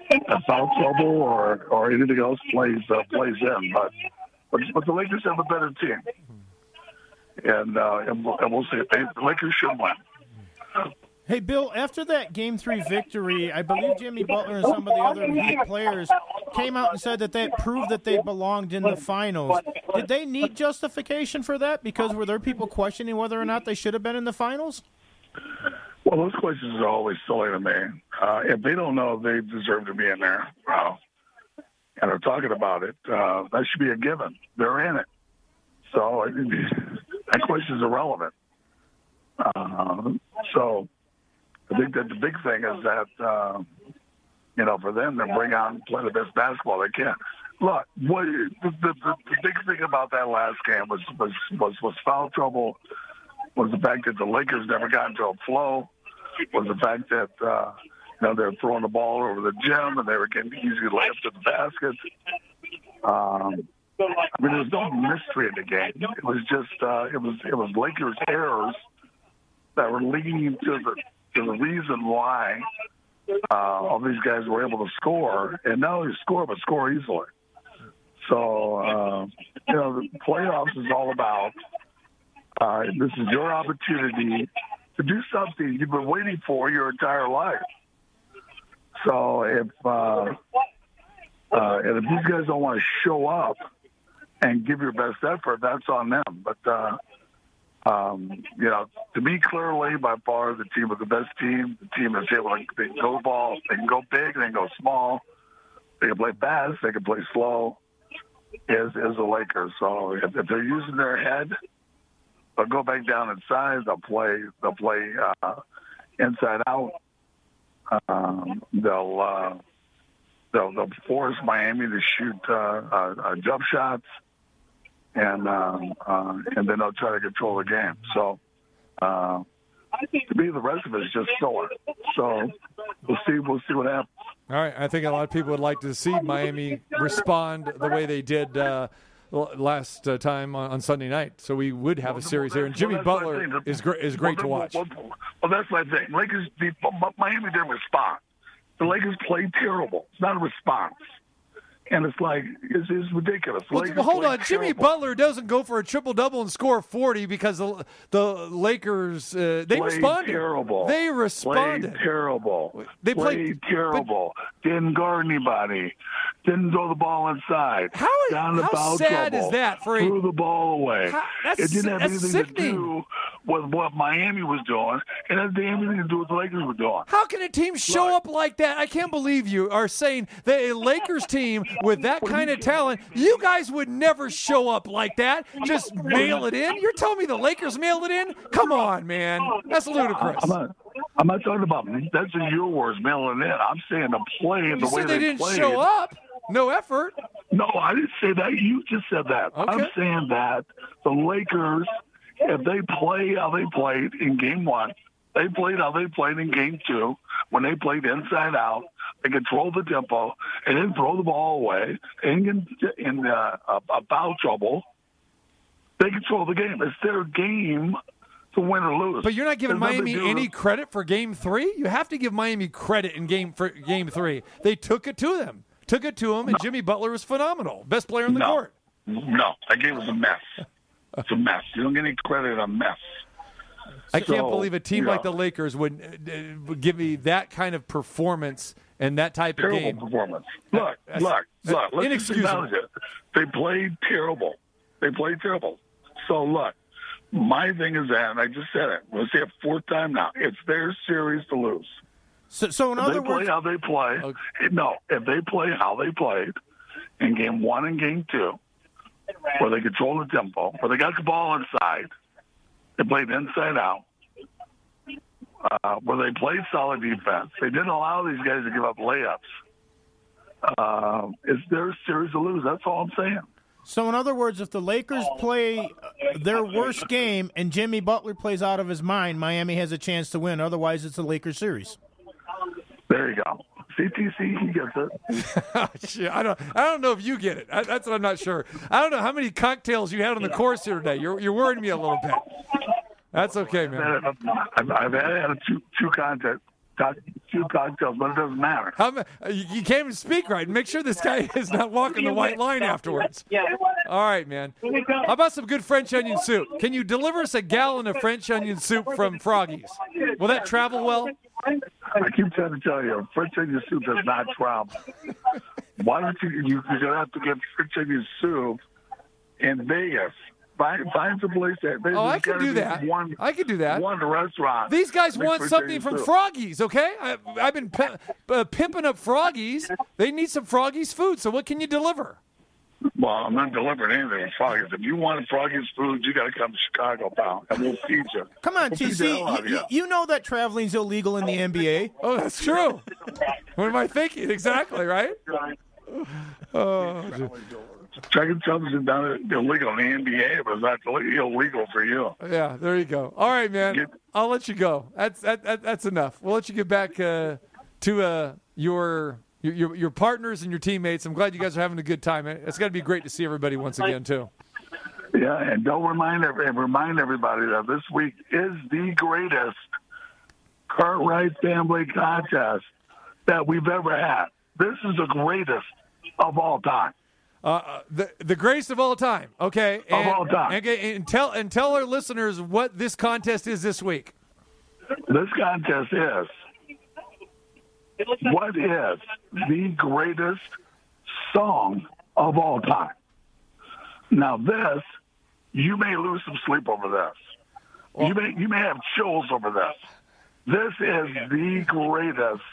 if foul trouble or or anything else plays uh, plays in. But, but but the Lakers have a better team, and uh, and, we'll, and we'll see. They, the Lakers should win. Hey, Bill, after that Game 3 victory, I believe Jimmy Butler and some of the other Heat players came out and said that that proved that they belonged in the finals. Did they need justification for that? Because were there people questioning whether or not they should have been in the finals? Well, those questions are always silly to me. Uh, if they don't know they deserve to be in there, well, and are talking about it, uh, that should be a given. They're in it. So [LAUGHS] that question is irrelevant. Uh, so I think that the big thing is that, uh, you know, for them to bring and play the best basketball they can. Look, what the, the, the big thing about that last game was was was, was foul trouble Was the fact that the Lakers never got into a flow? Was the fact that uh, you know they're throwing the ball over the gym and they were getting easy layups at the basket? Um, I mean, there's no mystery in the game. It was just uh, it was it was Lakers errors that were leading to the to the reason why uh, all these guys were able to score, and not only score but score easily. So uh, you know, the playoffs is all about. Uh, this is your opportunity to do something you've been waiting for your entire life. So if uh, uh, and if these guys don't want to show up and give your best effort, that's on them. But uh, um, you know, to me, clearly, by far, the team was the best team. The team is able to they go ball, they can go big, they can go small, they can play fast, they can play slow. Is is the Lakers? So if, if they're using their head, they'll go back down inside. They'll play. They'll play uh, inside out. Um, they'll, uh, they'll they'll force Miami to shoot uh, uh, jump shots and um, uh, and then they'll try to control the game. So uh, to me, the rest of it is just filler. So we'll see. We'll see what happens. All right, I think a lot of people would like to see Miami respond the way they did uh, last uh, time on, on Sunday night. So we would have a series there, and Jimmy Well, Butler is great. Is great to watch. Well, well, well, that's my thing. Lakers, the, Miami didn't respond. The Lakers played terrible. It's not a response. And it's like it's, it's ridiculous. Well, Lakers hold on, Jimmy terrible. Butler doesn't go for a triple double and score forty because the the Lakers uh, they played responded. Terrible. They responded. Played terrible. They played- played terrible. Didn't guard anybody. Didn't throw the ball inside. How into how sad is that for a- threw the ball away? How- it didn't have anything sickening. to do with what Miami was doing. It didn't have anything to do with what the Lakers were doing. How can a team show up like that? I can't believe you are saying that a Lakers team with that kind of talent, you guys would never show up like that. Just mail it in. You're telling me the Lakers mailed it in? Come on, man. That's ludicrous. I'm not. I'm not talking about that's in your words, mailing in. I'm saying the play You the way said they didn't played. show up. No effort. No, I didn't say that. You just said that. I'm saying that the Lakers, if they play how they played in game one, they played how they played in game two when they played inside out. They control the tempo and then throw the ball away and get in uh, a, foul trouble. They control the game. It's their game to win or lose. But you're not giving There's Miami any credit for game three. You have to give Miami credit in game for game three. They took it to them. Took it to them, and Jimmy Butler was phenomenal. Best player on the No. court. No, that game was a mess. It's a mess. You don't get any credit on mess. I can't believe a team you like the Lakers would, uh, uh, would give me that kind of performance and that type of game. performance. Look, That's- look, that's look. Let's inexcusable. acknowledge it. They played terrible. They played terrible. So look, my thing is that, and I just said it. We'll say it fourth time now. It's their series to lose. So, so in If other they play how they play, no. If they play how they played in game one and game two, where they control the tempo, where they got the ball inside, they played inside out, uh, where they played solid defense. They didn't allow these guys to give up layups. Uh, it's their series to lose. That's all I'm saying. so in other words, if the Lakers play uh, their worst game and Jimmy Butler plays out of his mind, Miami has a chance to win. Otherwise, it's a Lakers series. There you go. CTC, he gets it. [LAUGHS] I don't. I don't know if you get it. I, that's what I'm not sure. I don't know how many cocktails you had on the course here today. You're you're worrying me a little bit. That's okay, man. I've, I've had two two contact, two cocktails, but it doesn't matter. How, uh, you, you can't even speak right. Make sure this guy is not walking the white line afterwards. Yeah. All right, man. How about some good French onion soup? Can you deliver us a gallon of French onion soup from Froggy's? Will that travel well? I keep trying to tell you, French onion soup does not travel. Why don't you? you you're gonna have to get French onion soup in Vegas. Find find some place that. there's Oh, I gotta can do that. One, I can do that. One restaurant. These guys want something from soup. Froggy's, okay? I, I've been pi- uh, pimping up Froggies. They need some Froggies food. So what can you deliver? Well, I'm not delivering anything with Froggy's. If you want Froggies food, you got to come to Chicago, pal, and we'll feed you. Come on, We'll feed the hell out TC. of You, you know that traveling's illegal in the NBA. Oh, that's true. what am I thinking? Exactly, right? Oh, Second substance done illegal in the NBA, but it's not illegal for you. Yeah, there you go. All right, man. I'll let you go. That's that, that that's enough. We'll let you get back uh, to uh, your, your your partners and your teammates. I'm glad you guys are having a good time. It's got to be great to see everybody once again too. Yeah, and don't remind every, and remind everybody that this week is the greatest Cartwright family contest that we've ever had. This is the greatest of all time. Uh, uh, the the greatest of all time. Okay, Of all time. And, and tell and tell our listeners what this contest is this week. This contest is what is the greatest song of all time. Now, this you may lose some sleep over this. you may you may have chills over this. This is the greatest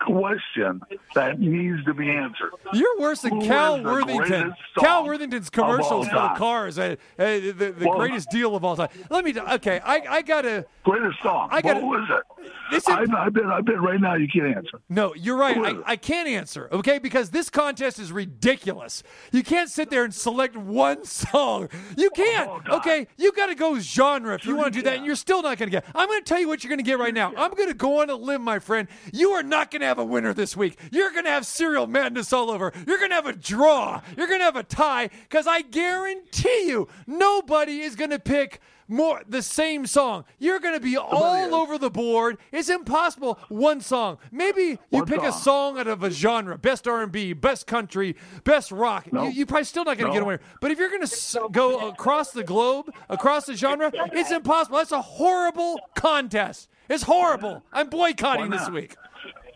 question that needs to be answered. You're worse than Who Cal Worthington. Cal Worthington's commercials for the cars. Uh, uh, the the Well- greatest deal of all time. Let me. Okay, I I gotta. Greatest song. I gotta. what was it? This is- I've, I've been I've been right now. You can't answer. No, you're right. I. I can't answer, okay? Because this contest is ridiculous. You can't sit there and select one [LAUGHS] song. You can't. Okay, you got to go genre if you want to do that, and you're still not going to get. I'm going to tell you what you're going to get right now. I'm going to go on a limb, my friend. You are not going to have a winner this week. You're going to have serial madness all over. You're going to have a draw. You're going to have a tie because I guarantee you nobody is going to pick more the same song. You're going to be all over the board. It's impossible. One song. Maybe you One pick a song. song out of a genre: best R&B, best country, best rock. No. You, you're probably still not going to No. get winner. But if you're going to s- go across the globe, across the genre, it's impossible. That's a horrible contest. It's horrible. I'm boycotting this week.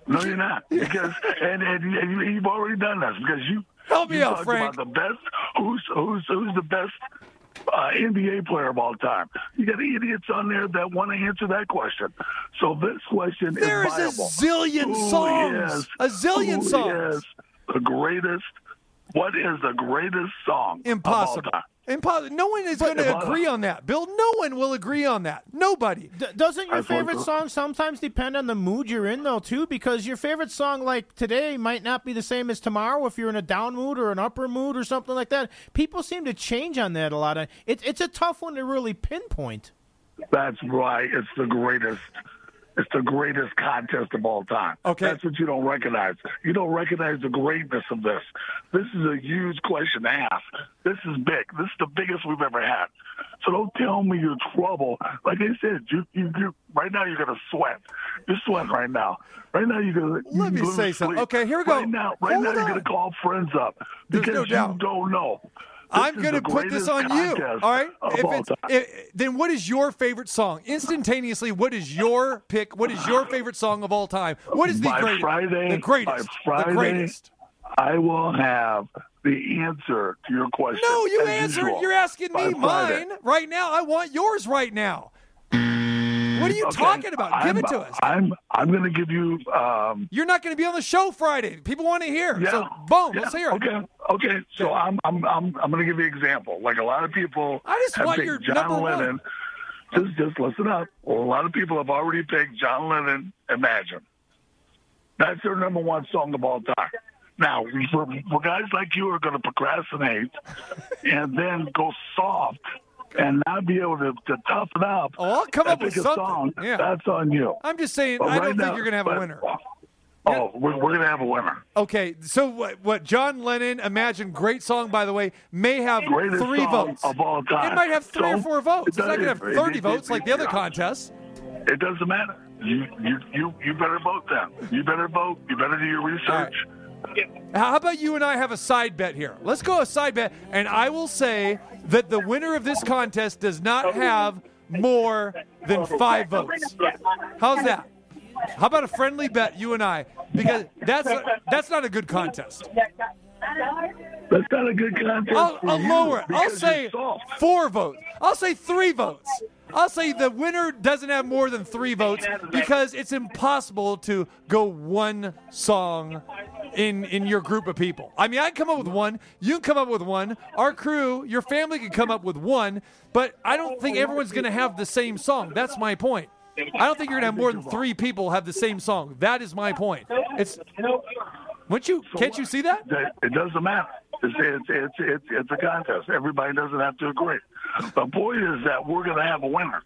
No, you're not. [LAUGHS] Because and, and, and you, you've already done this because you Help me you out, Frank. About the best who's who's who's the best uh, NBA player of all time. You got idiots on there that want to answer that question. So this question is There is is a zillion songs. A zillion songs. the greatest? What is the greatest song Impossible. of all time? Impossible. No one is going to agree on that, Bill. No one will agree on that. Nobody. D- doesn't your I favorite so. song sometimes depend on the mood you're in, though, too? Because your favorite song, like today, might not be the same as tomorrow if you're in a down mood or an upper mood or something like that. People seem to change on that a lot. It, it's a tough one to really pinpoint. That's right. It's the greatest. It's the greatest contest of all time. Okay. That's what you don't recognize. You don't recognize the greatness of this. This is a huge question to ask. This is big. This is the biggest we've ever had. So don't tell me you're trouble. Like I said, you, you, you right now you're gonna sweat. You're sweating right now. Right now you're gonna. Let me say something. Okay, here we go. Right now, right Hold now you're gonna call friends up because no you don't know. I'm going to put this on you. All right. If all it's, time. then what is your favorite song? Instantaneously, what is your pick? What is your favorite song of all time? What is the by greatest? Friday, the greatest. Friday, the greatest. I will have the answer to your question. No, you as answer. usual. You're asking me mine right now. I want yours right now. What are you Okay, talking about? Give I'm, it to us. I'm I'm going to give you. Um, You're not going to be on the show Friday. People want to hear. yeah, So boom, yeah, let's hear it. Okay, okay. So I'm I'm I'm I'm going to give you an example. Like a lot of people I just have want your John number one. Lennon. Just just listen up. Well, a lot of people have already picked John Lennon. Imagine. That's their number one song of all time. Now, for, for guys like you who are going to procrastinate and then go soft and not be able to, to toughen up, Oh, I'll come up with something. song, Yeah. that's on you. I'm just saying. But I don't right think now- you're going to have a winner. Oh, we're, we're going to have a winner. Okay, so what, what John Lennon, Imagine, great song by the way, may have Greatest three votes. of all time. It might have three or four votes. It's not going to have 30 it- votes it- like the other contests. It doesn't matter. You you you you better vote then. You better vote. You better do your research. How about you and I have a side bet here? Let's go a side bet, and I will say that the winner of this contest does not have more than five votes. How's that? How about a friendly bet, you and I? Because that's that's not a good contest. That's not a good contest. I'll, I'll lower it. I'll say four votes. I'll say three votes. I'll say the winner doesn't have more than three votes because it's impossible to go one song in in your group of people. I mean, I can come up with one. You can come up with one. Our crew, your family can come up with one. But I don't think everyone's going to have the same song. That's my point. I don't think you're going to have more than three people have the same song. That is my point. It's. Wouldn't you? Can't you see that? That- It doesn't matter. It's it's it's it's, it's a contest. Everybody doesn't have to agree. The point is that we're going to have a winner.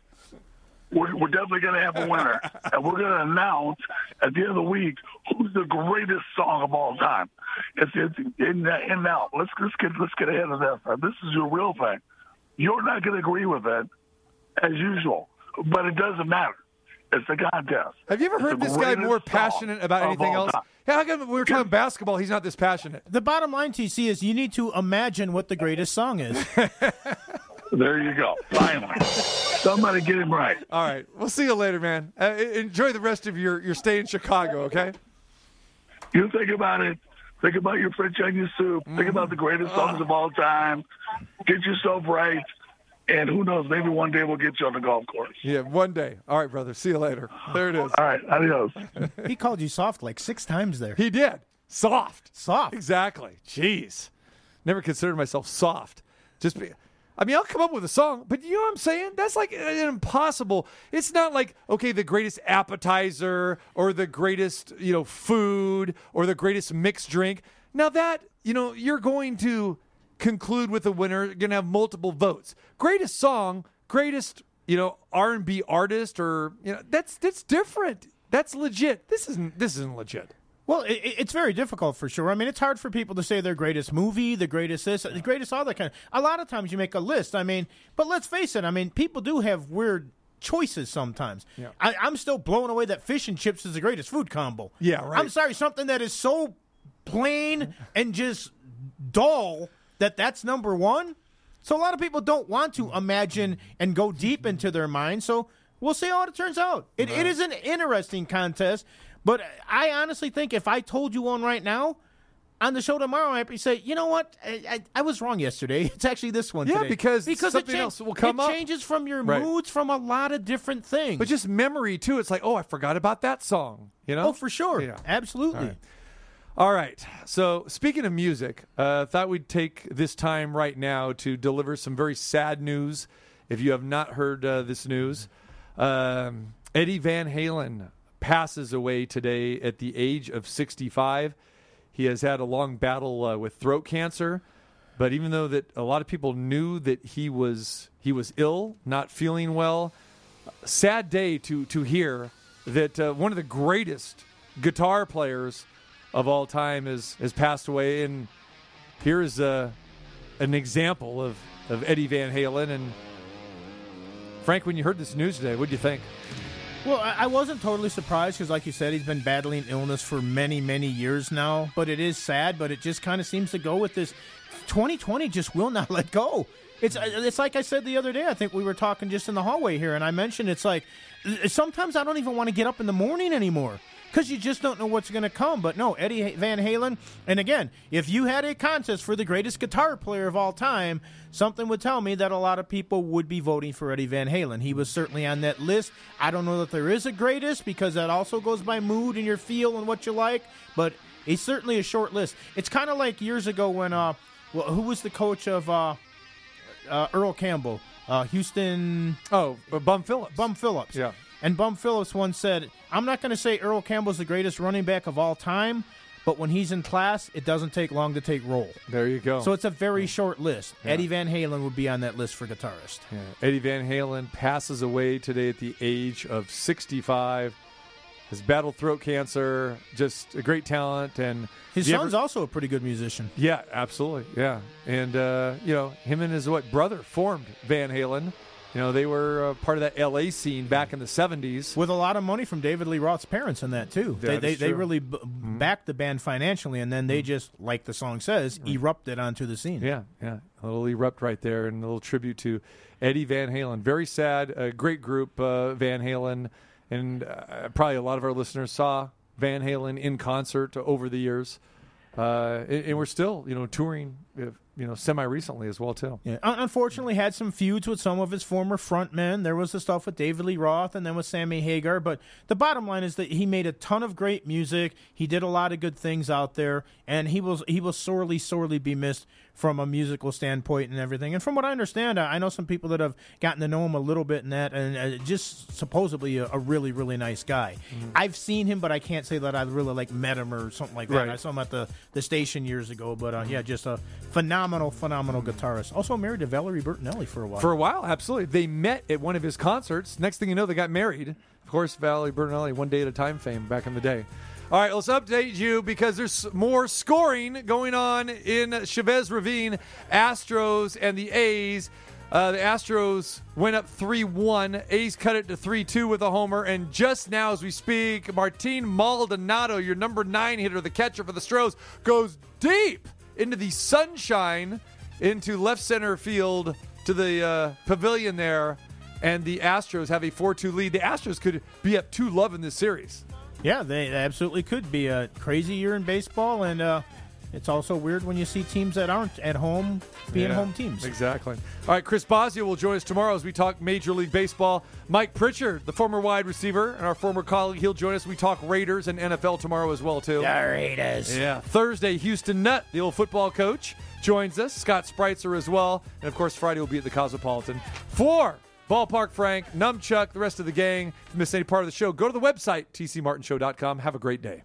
We're, we're definitely going to have a winner, [LAUGHS] and we're going to announce at the end of the week who's the greatest song of all time. It's it's in in now. Let's let's get let's get ahead of this. This is your real thing. You're not going to agree with it as usual, but it doesn't matter. It's a contest. Have you ever It's heard this guy more passionate about anything else? time. Yeah, how come we were talking basketball? He's not this passionate. The bottom line, TC, is you need to imagine what the greatest song is. [LAUGHS] There you go. Finally, somebody get him right. All right, we'll see you later, man. Uh, enjoy the rest of your your stay in Chicago. Okay. You think about it. Think about your French onion soup. Think about the greatest songs of all time. Get yourself right, and who knows? Maybe one day we'll get you on the golf course. Yeah, one day. All right, brother. See you later. There it is. All right, adios. he called you soft like six times there. He did. Soft. Soft. Exactly. Jeez. Never considered myself soft. Just be. I mean, I'll come up with a song, but you know what I'm saying? That's like an impossible. It's not like okay, the greatest appetizer or the greatest you know food or the greatest mixed drink. Now that you know, you're going to conclude with a winner. You're going to have multiple votes. Greatest song, greatest you know R&B artist, or you know that's that's different. That's legit. This isn't this isn't legit. Well, it, it's very difficult for sure. I mean, it's hard for people to say their greatest movie, the greatest this, the greatest all that kind. Of, a lot of times you make a list. I mean, but let's face it. I mean, people do have weird choices sometimes. Yeah. I, I'm still blown away that fish and chips is the greatest food combo. Yeah, right. I'm sorry, something that is so plain and just dull that that's number one. So a lot of people don't want to imagine and go deep into their mind. So we'll see how it turns out. It, it is an interesting contest, but I honestly think if I told you one right now on the show tomorrow, I say, you know what, I, I, I was wrong yesterday. [LAUGHS] It's actually this one. Yeah, today. because because something it else will come it up. changes from your Right. moods, from a lot of different things. But just memory too. It's like, oh, I forgot about that song. You know? oh, for sure, Yeah. absolutely. Right. All right. So speaking of music, uh, thought we'd take this time right now to deliver some very sad news. If you have not heard uh, this news, um, Eddie Van Halen passes away today at the age of 65. He has had a long battle uh, with throat cancer, but even though that a lot of people knew that he was he was ill, not feeling well, sad day to to hear that uh, one of the greatest guitar players of all time has has passed away, and here's uh, an example of of Eddie Van Halen. And Frank, when you heard this news today, what did you think? Well, I wasn't totally surprised because, like you said, he's been battling illness for many, many years now. But it is sad, but it just kind of seems to go with this. 2020 just will not [LAUGHS] let go. It's uh, it's like I said the other day. I think we were talking just in the hallway here, and I mentioned it's like sometimes I don't even want to get up in the morning anymore because you just don't know what's going to come. But no, Eddie Van Halen. And again, if you had a contest for the greatest guitar player of all time, something would tell me that a lot of people would be voting for Eddie Van Halen. He was certainly on that list. I don't know that there is a greatest because that also goes by mood and your feel and what you like. But it's certainly a short list. It's kind of like years ago when uh, well, who was the coach of uh, uh, Earl Campbell, uh, Houston. Oh, uh, Bum Phillips. Bum Phillips. Yeah. And Bum Phillips once said, "I'm not going to say Earl Campbell's the greatest running back of all time, but when he's in class, it doesn't take long to take roll." There you go. So it's a very short list. Eddie Van Halen would be on that list for guitarist. Yeah. Eddie Van Halen passes away today at the age of 65. Has battled throat cancer. Just a great talent, and His son's ever- also a pretty good musician. Yeah, absolutely. Yeah, and uh, you know him and his what brother formed Van Halen. You know they were uh, part of that L.A. scene back in the '70s. With a lot of money from David Lee Roth's parents in that too. That they they, they really b- backed the band financially, and then they just, like the song says, erupted onto the scene. Yeah, yeah, a little erupt right there, and a little tribute to Eddie Van Halen. Very sad. A great group, uh, Van Halen, and uh, probably a lot of our listeners saw Van Halen in concert over the years. Uh, and, and we're still, you know, touring, you know, semi recently as well too. Yeah. Unfortunately, had some feuds with some of his former frontmen. There was the stuff with David Lee Roth and then with Sammy Hagar. But the bottom line is that he made a ton of great music. He did a lot of good things out there, and he was he will sorely, sorely be missed from a musical standpoint and everything. And from what I understand, I know some people that have gotten to know him a little bit in that, and uh, just supposedly a, a really, really nice guy. I've seen him, but I can't say that I really like met him or something like that. Right. I saw him at the, the station years ago, but uh, yeah, just a phenomenal, phenomenal phenomenal guitarist. Also married to Valerie Bertinelli for a while. For a while, absolutely. They met at one of his concerts. Next thing you know, they got married. Of course, Valerie Bertinelli, one day at a time fame back in the day. All right, let's update you because there's more scoring going on in Chavez Ravine. Astros and the A's. Uh, the Astros went up 3 1. A's cut it to 3 2 with a homer. And just now, as we speak, Martin Maldonado, your number nine hitter, the catcher for the Stros, goes deep into the sunshine into left center field to the uh, pavilion there. And the Astros have a 4 2 lead. The Astros could be up 2 love in this series. Yeah, they absolutely could be a crazy year in baseball, and uh, it's also weird when you see teams that aren't at home being Yeah, home teams. Exactly. All right, Chris Bosio will join us tomorrow as we talk Major League Baseball. Mike Pritchard, the former wide receiver and our former colleague, he'll join us. We talk Raiders and NFL tomorrow as well too. The Raiders. Yeah. Thursday, Houston Nutt, the old football coach, joins us. Scott Spritzer as well, and of course Friday will be at the Cosmopolitan. For Ballpark Frank, Numchuck, the rest of the gang. If you missed any part of the show, go to the website tcmartinshow.com. Have a great day.